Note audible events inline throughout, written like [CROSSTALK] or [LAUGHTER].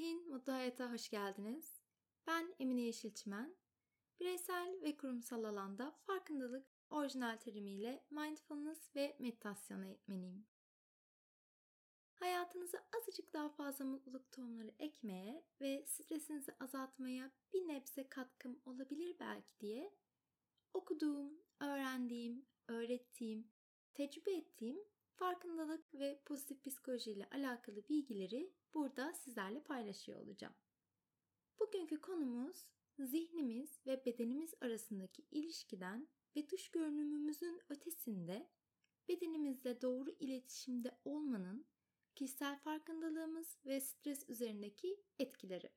Zihin, Mutlu Hayat'a hoş geldiniz. Ben Emine Yeşilçimen. Bireysel ve kurumsal alanda farkındalık orijinal terimiyle mindfulness ve meditasyon eğitmeniyim. Hayatınıza azıcık daha fazla mutluluk tohumları ekmeye ve stresinizi azaltmaya bir nebze katkım olabilir belki diye okuduğum, öğrendiğim, öğrettiğim, tecrübe ettiğim farkındalık ve pozitif psikoloji ile alakalı bilgileri burada sizlerle paylaşıyor olacağım. Bugünkü konumuz zihnimiz ve bedenimiz arasındaki ilişkiden ve dış görünümümüzün ötesinde bedenimizle doğru iletişimde olmanın kişisel farkındalığımız ve stres üzerindeki etkileri.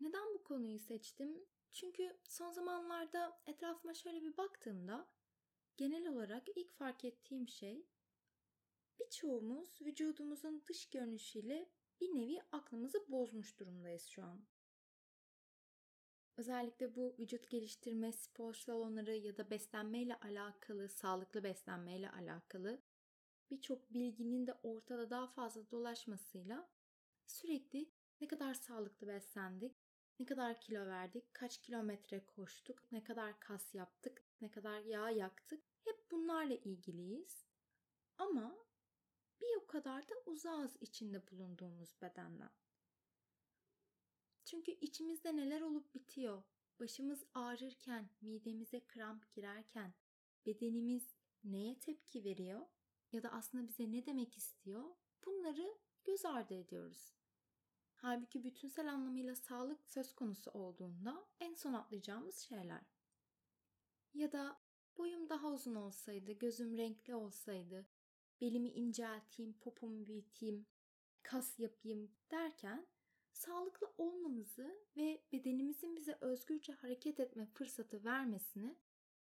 Neden bu konuyu seçtim? Çünkü son zamanlarda etrafıma şöyle bir baktığımda genel olarak ilk fark ettiğim şey birçoğumuz vücudumuzun dış görünüşüyle bir nevi aklımızı bozmuş durumdayız şu an. Özellikle bu vücut geliştirme spor salonları ya da beslenmeyle alakalı, sağlıklı beslenmeyle alakalı birçok bilginin de ortada daha fazla dolaşmasıyla sürekli ne kadar sağlıklı beslendik, ne kadar kilo verdik, kaç kilometre koştuk, ne kadar kas yaptık, ne kadar yağ yaktık. Hep bunlarla ilgiliyiz. Ama bir o kadar da uzağız içinde bulunduğumuz bedenden. Çünkü içimizde neler olup bitiyor, başımız ağrırken, midemize kramp girerken, bedenimiz neye tepki veriyor ya da aslında bize ne demek istiyor bunları göz ardı ediyoruz. Halbuki bütünsel anlamıyla sağlık söz konusu olduğunda en son atlayacağımız şeyler. Ya da boyum daha uzun olsaydı, gözüm renkli olsaydı, belimi incelteyim, popomu büyüteyim, kas yapayım derken sağlıklı olmamızı ve bedenimizin bize özgürce hareket etme fırsatı vermesini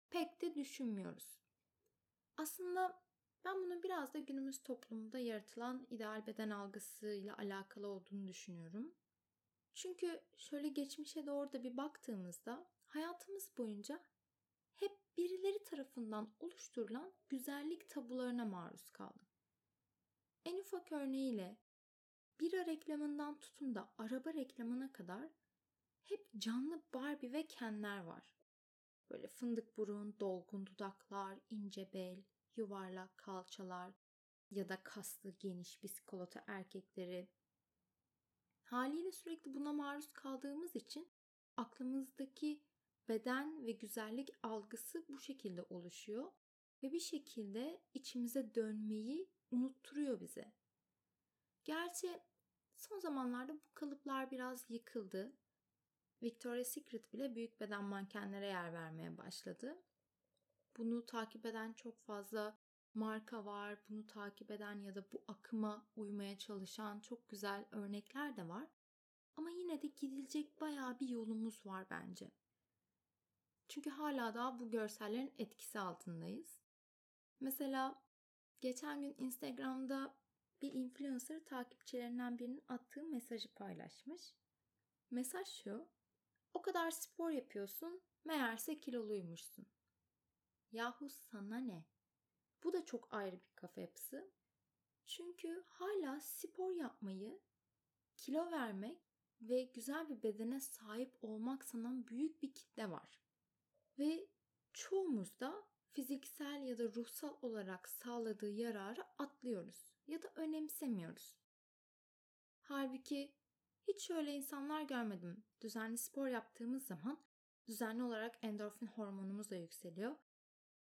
pek de düşünmüyoruz. Aslında ben bunun biraz da günümüz toplumunda yaratılan ideal beden algısıyla alakalı olduğunu düşünüyorum. Çünkü şöyle geçmişe doğru da bir baktığımızda hayatımız boyunca birileri tarafından oluşturulan güzellik tabularına maruz kaldık. En ufak örneğiyle bira reklamından tutun da araba reklamına kadar hep canlı Barbie ve Kenler var. Böyle fındık burun, dolgun dudaklar, ince bel, yuvarlak kalçalar ya da kaslı geniş bisikolata erkekleri. Haliyle sürekli buna maruz kaldığımız için aklımızdaki beden ve güzellik algısı bu şekilde oluşuyor ve bir şekilde içimize dönmeyi unutturuyor bize. Gerçi son zamanlarda bu kalıplar biraz yıkıldı. Victoria's Secret bile büyük beden mankenlere yer vermeye başladı. Bunu takip eden çok fazla marka var. Bunu takip eden ya da bu akıma uymaya çalışan çok güzel örnekler de var. Ama yine de gidilecek bayağı bir yolumuz var bence. Çünkü hala daha bu görsellerin etkisi altındayız. Mesela geçen gün Instagram'da bir influencer takipçilerinden birinin attığı mesajı paylaşmış. Mesaj şu. O kadar spor yapıyorsun, meğerse kiloluymuşsun. Yahu sana ne? Bu da çok ayrı bir kafa yapısı. Çünkü hala spor yapmayı, kilo vermek ve güzel bir bedene sahip olmak sanan büyük bir kitle var. Ve çoğumuz da fiziksel ya da ruhsal olarak sağladığı yararı atlıyoruz ya da önemsemiyoruz. Halbuki hiç şöyle insanlar görmedim. Düzenli spor yaptığımız zaman düzenli olarak endorfin hormonumuz da yükseliyor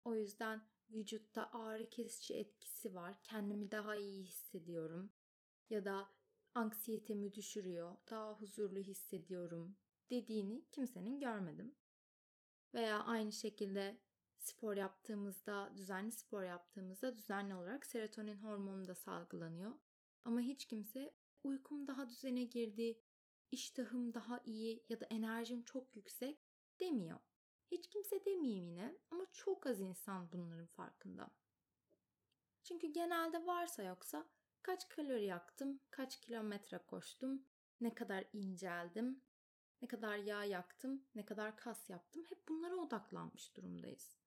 o yüzden vücutta ağrı kesici etkisi var. Kendimi daha iyi hissediyorum. Ya da anksiyetemi düşürüyor. Daha huzurlu hissediyorum dediğini kimsenin görmedim. Veya aynı şekilde spor yaptığımızda, düzenli spor yaptığımızda düzenli olarak serotonin hormonu da salgılanıyor. Ama hiç kimse uykum daha düzene girdi, iştahım daha iyi ya da enerjim çok yüksek demiyor. Hiç kimse demeyeyim yine ama çok az insan bunların farkında. Çünkü genelde varsa yoksa kaç kalori yaktım, kaç kilometre koştum, ne kadar inceldim, ne kadar yağ yaktım, ne kadar kas yaptım hep bunlara odaklanmış durumdayız.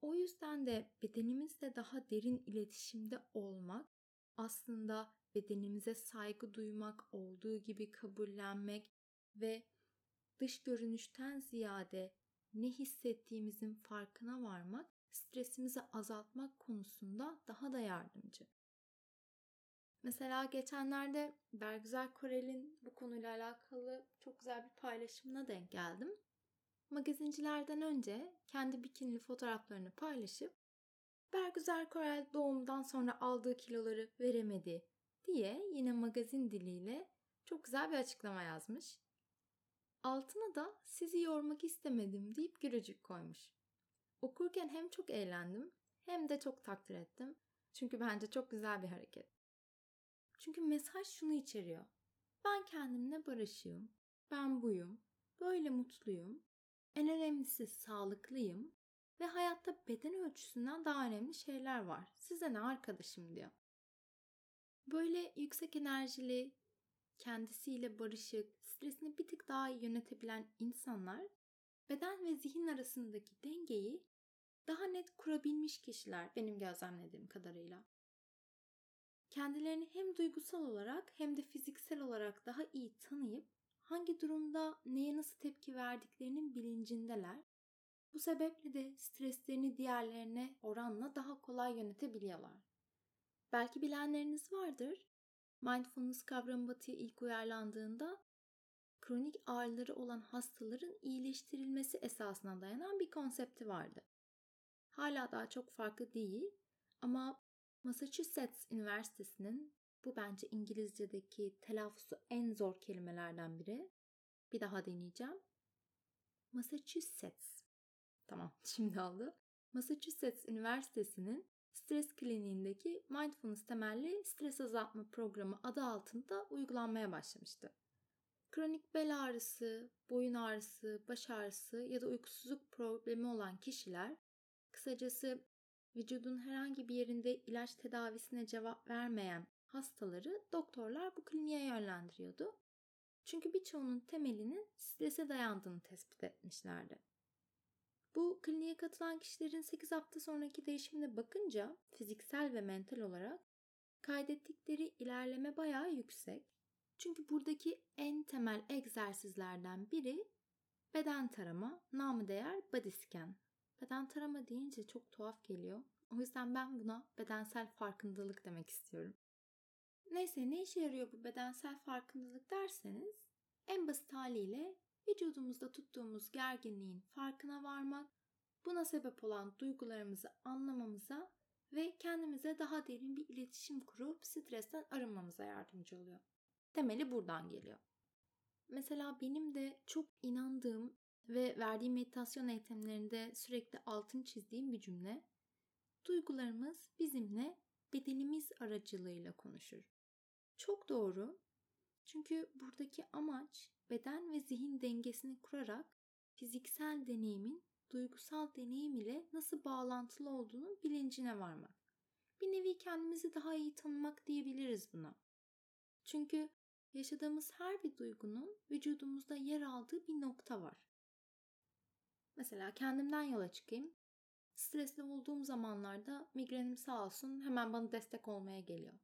O yüzden de bedenimizle daha derin iletişimde olmak aslında bedenimize saygı duymak, olduğu gibi kabullenmek ve dış görünüşten ziyade ne hissettiğimizin farkına varmak stresimizi azaltmak konusunda daha da yardımcı. Mesela geçenlerde Bergüzar Korel'in bu konuyla alakalı çok güzel bir paylaşımına denk geldim. Magazincilerden önce kendi bikinili fotoğraflarını paylaşıp Bergüzar Korel doğumdan sonra aldığı kiloları veremedi diye yine magazin diliyle çok güzel bir açıklama yazmış. Altına da sizi yormak istemedim deyip gülücük koymuş. Okurken hem çok eğlendim hem de çok takdir ettim. Çünkü bence çok güzel bir hareket. Çünkü mesaj şunu içeriyor. Ben kendimle barışığım. Ben buyum. Böyle mutluyum. En önemlisi sağlıklıyım. Ve hayatta beden ölçüsünden daha önemli şeyler var. Size ne arkadaşım diyor. Böyle yüksek enerjili, kendisiyle barışık, stresini bir tık daha iyi yönetebilen insanlar beden ve zihin arasındaki dengeyi daha net kurabilmiş kişiler benim gözlemlediğim kadarıyla. Kendilerini hem duygusal olarak hem de fiziksel olarak daha iyi tanıyıp hangi durumda neye nasıl tepki verdiklerinin bilincindeler. Bu sebeple de streslerini diğerlerine oranla daha kolay yönetebiliyorlar. Belki bilenleriniz vardır. Mindfulness kavramı batıya ilk uyarlandığında kronik ağrıları olan hastaların iyileştirilmesi esasına dayanan bir konsepti vardı. Hala daha çok farklı değil ama Massachusetts Üniversitesi'nin bu bence İngilizce'deki telaffuzu en zor kelimelerden biri. Bir daha deneyeceğim. Massachusetts. Tamam [LAUGHS] şimdi oldu. Massachusetts Üniversitesi'nin stres kliniğindeki mindfulness temelli stres azaltma programı adı altında uygulanmaya başlamıştı. Kronik bel ağrısı, boyun ağrısı, baş ağrısı ya da uykusuzluk problemi olan kişiler, kısacası vücudun herhangi bir yerinde ilaç tedavisine cevap vermeyen hastaları doktorlar bu kliniğe yönlendiriyordu. Çünkü birçoğunun temelinin strese dayandığını tespit etmişlerdi. Bu kliniğe katılan kişilerin 8 hafta sonraki değişimine bakınca fiziksel ve mental olarak kaydettikleri ilerleme bayağı yüksek. Çünkü buradaki en temel egzersizlerden biri beden tarama, namı değer body scan. Beden tarama deyince çok tuhaf geliyor. O yüzden ben buna bedensel farkındalık demek istiyorum. Neyse ne işe yarıyor bu bedensel farkındalık derseniz en basit haliyle vücudumuzda tuttuğumuz gerginliğin farkına varmak, buna sebep olan duygularımızı anlamamıza ve kendimize daha derin bir iletişim kurup stresten arınmamıza yardımcı oluyor. Temeli buradan geliyor. Mesela benim de çok inandığım ve verdiğim meditasyon eğitimlerinde sürekli altın çizdiğim bir cümle. Duygularımız bizimle bedenimiz aracılığıyla konuşur. Çok doğru. Çünkü buradaki amaç beden ve zihin dengesini kurarak fiziksel deneyimin duygusal deneyim ile nasıl bağlantılı olduğunu bilincine varmak. Bir nevi kendimizi daha iyi tanımak diyebiliriz buna. Çünkü yaşadığımız her bir duygunun vücudumuzda yer aldığı bir nokta var. Mesela kendimden yola çıkayım. Stresli olduğum zamanlarda migrenim sağ olsun hemen bana destek olmaya geliyor.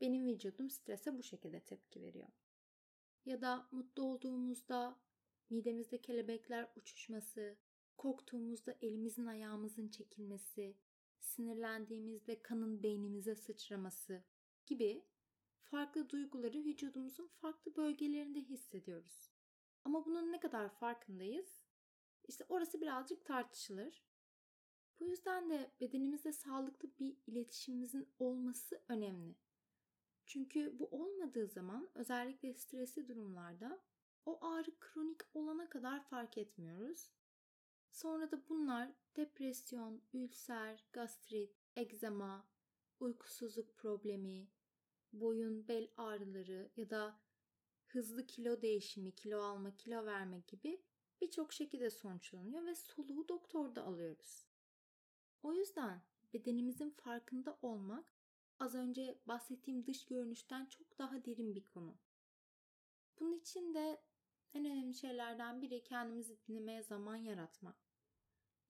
Benim vücudum strese bu şekilde tepki veriyor. Ya da mutlu olduğumuzda midemizde kelebekler uçuşması, korktuğumuzda elimizin ayağımızın çekilmesi, sinirlendiğimizde kanın beynimize sıçraması gibi farklı duyguları vücudumuzun farklı bölgelerinde hissediyoruz. Ama bunun ne kadar farkındayız? İşte orası birazcık tartışılır. Bu yüzden de bedenimizde sağlıklı bir iletişimimizin olması önemli. Çünkü bu olmadığı zaman özellikle stresli durumlarda o ağrı kronik olana kadar fark etmiyoruz. Sonra da bunlar depresyon, ülser, gastrit, egzama, uykusuzluk problemi, boyun, bel ağrıları ya da hızlı kilo değişimi, kilo alma, kilo verme gibi birçok şekilde sonuçlanıyor ve soluğu doktorda alıyoruz. O yüzden bedenimizin farkında olmak az önce bahsettiğim dış görünüşten çok daha derin bir konu. Bunun için de en önemli şeylerden biri kendimizi dinlemeye zaman yaratmak.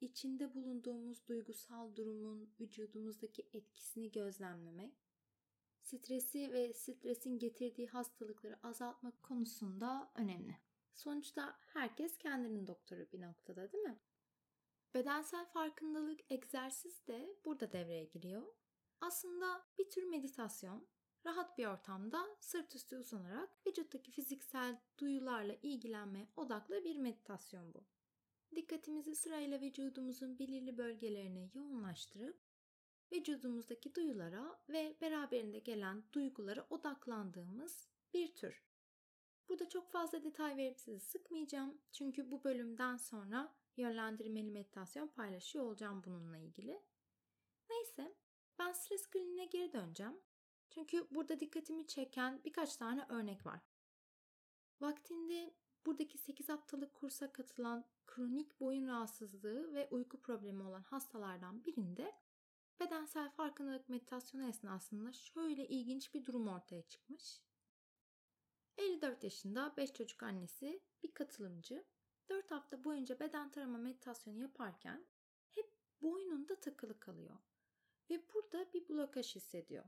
İçinde bulunduğumuz duygusal durumun vücudumuzdaki etkisini gözlemlemek stresi ve stresin getirdiği hastalıkları azaltmak konusunda önemli. Sonuçta herkes kendinin doktoru bir noktada değil mi? Bedensel farkındalık egzersiz de burada devreye giriyor. Aslında bir tür meditasyon, rahat bir ortamda sırt üstü uzanarak vücuttaki fiziksel duyularla ilgilenmeye odaklı bir meditasyon bu. Dikkatimizi sırayla vücudumuzun belirli bölgelerine yoğunlaştırıp vücudumuzdaki duyulara ve beraberinde gelen duygulara odaklandığımız bir tür. Burada çok fazla detay verip sizi sıkmayacağım. Çünkü bu bölümden sonra yönlendirmeli meditasyon paylaşıyor olacağım bununla ilgili. Neyse ben stres kliniğine geri döneceğim. Çünkü burada dikkatimi çeken birkaç tane örnek var. Vaktinde buradaki 8 haftalık kursa katılan kronik boyun rahatsızlığı ve uyku problemi olan hastalardan birinde bedensel farkındalık meditasyonu esnasında şöyle ilginç bir durum ortaya çıkmış. 54 yaşında 5 çocuk annesi bir katılımcı 4 hafta boyunca beden tarama meditasyonu yaparken hep boynunda takılı kalıyor ve burada bir blokaj hissediyor.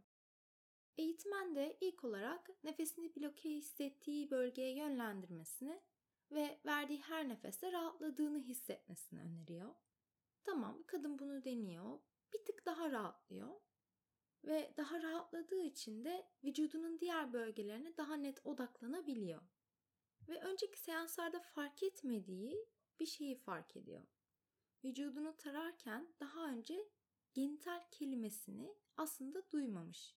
Eğitmen de ilk olarak nefesini bloke hissettiği bölgeye yönlendirmesini ve verdiği her nefeste rahatladığını hissetmesini öneriyor. Tamam kadın bunu deniyor. Bir tık daha rahatlıyor. Ve daha rahatladığı için de vücudunun diğer bölgelerine daha net odaklanabiliyor. Ve önceki seanslarda fark etmediği bir şeyi fark ediyor. Vücudunu tararken daha önce genital kelimesini aslında duymamış.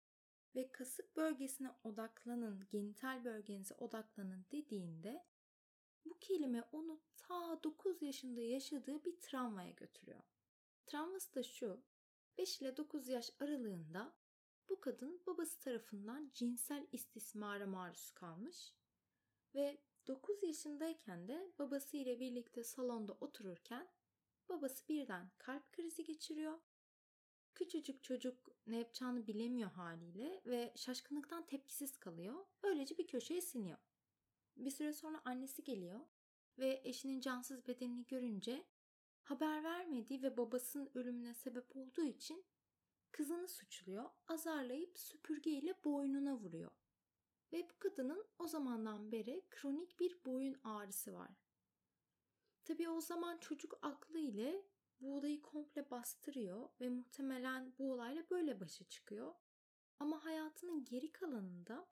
Ve kasık bölgesine odaklanın, genital bölgenize odaklanın dediğinde bu kelime onu ta 9 yaşında yaşadığı bir travmaya götürüyor. Travması da şu. 5 ile 9 yaş aralığında bu kadın babası tarafından cinsel istismara maruz kalmış ve 9 yaşındayken de babası ile birlikte salonda otururken babası birden kalp krizi geçiriyor. Küçücük çocuk ne yapacağını bilemiyor haliyle ve şaşkınlıktan tepkisiz kalıyor. Böylece bir köşeye siniyor. Bir süre sonra annesi geliyor ve eşinin cansız bedenini görünce haber vermediği ve babasının ölümüne sebep olduğu için kızını suçluyor, azarlayıp süpürgeyle boynuna vuruyor. Ve bu kadının o zamandan beri kronik bir boyun ağrısı var. Tabii o zaman çocuk aklı ile bu olayı komple bastırıyor ve muhtemelen bu olayla böyle başa çıkıyor. Ama hayatının geri kalanında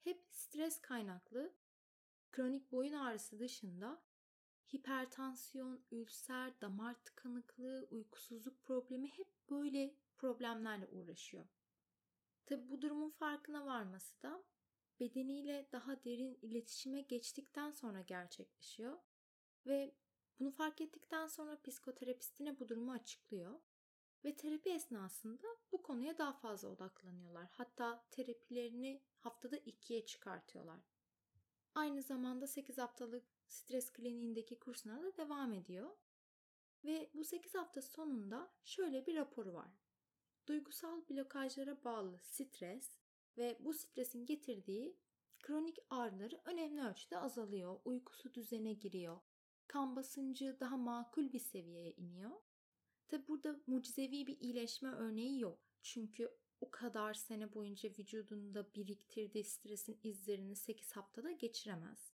hep stres kaynaklı kronik boyun ağrısı dışında hipertansiyon, ülser, damar tıkanıklığı, uykusuzluk problemi hep böyle problemlerle uğraşıyor. Tabi bu durumun farkına varması da bedeniyle daha derin iletişime geçtikten sonra gerçekleşiyor ve bunu fark ettikten sonra psikoterapistine bu durumu açıklıyor ve terapi esnasında bu konuya daha fazla odaklanıyorlar. Hatta terapilerini haftada ikiye çıkartıyorlar. Aynı zamanda 8 haftalık stres kliniğindeki kursuna da devam ediyor. Ve bu 8 hafta sonunda şöyle bir raporu var. Duygusal blokajlara bağlı stres ve bu stresin getirdiği kronik ağrıları önemli ölçüde azalıyor. Uykusu düzene giriyor. Kan basıncı daha makul bir seviyeye iniyor. Tabi burada mucizevi bir iyileşme örneği yok. Çünkü o kadar sene boyunca vücudunda biriktirdiği stresin izlerini 8 haftada geçiremez.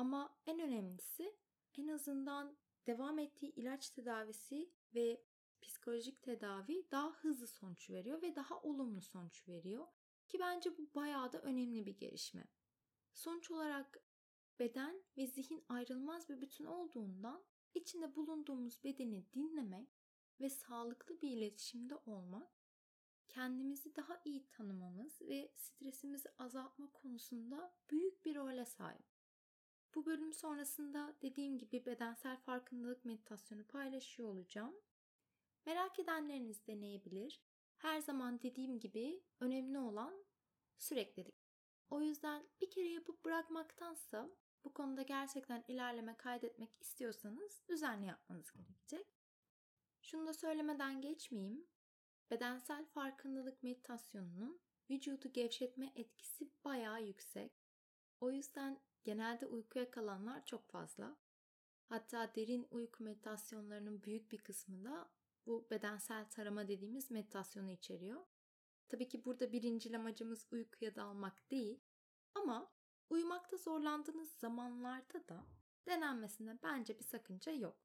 Ama en önemlisi en azından devam ettiği ilaç tedavisi ve psikolojik tedavi daha hızlı sonuç veriyor ve daha olumlu sonuç veriyor. Ki bence bu bayağı da önemli bir gelişme. Sonuç olarak beden ve zihin ayrılmaz bir bütün olduğundan içinde bulunduğumuz bedeni dinlemek ve sağlıklı bir iletişimde olmak kendimizi daha iyi tanımamız ve stresimizi azaltma konusunda büyük bir role sahip. Bu bölüm sonrasında dediğim gibi bedensel farkındalık meditasyonu paylaşıyor olacağım. Merak edenleriniz deneyebilir. Her zaman dediğim gibi önemli olan süreklilik. O yüzden bir kere yapıp bırakmaktansa bu konuda gerçekten ilerleme kaydetmek istiyorsanız düzenli yapmanız gerekecek. Şunu da söylemeden geçmeyeyim. Bedensel farkındalık meditasyonunun vücudu gevşetme etkisi bayağı yüksek. O yüzden genelde uykuya kalanlar çok fazla. Hatta derin uyku meditasyonlarının büyük bir kısmı da bu bedensel tarama dediğimiz meditasyonu içeriyor. Tabii ki burada birincil amacımız uykuya dalmak değil. Ama uyumakta zorlandığınız zamanlarda da denenmesine bence bir sakınca yok.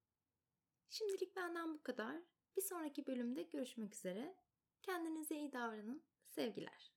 Şimdilik benden bu kadar. Bir sonraki bölümde görüşmek üzere. Kendinize iyi davranın. Sevgiler.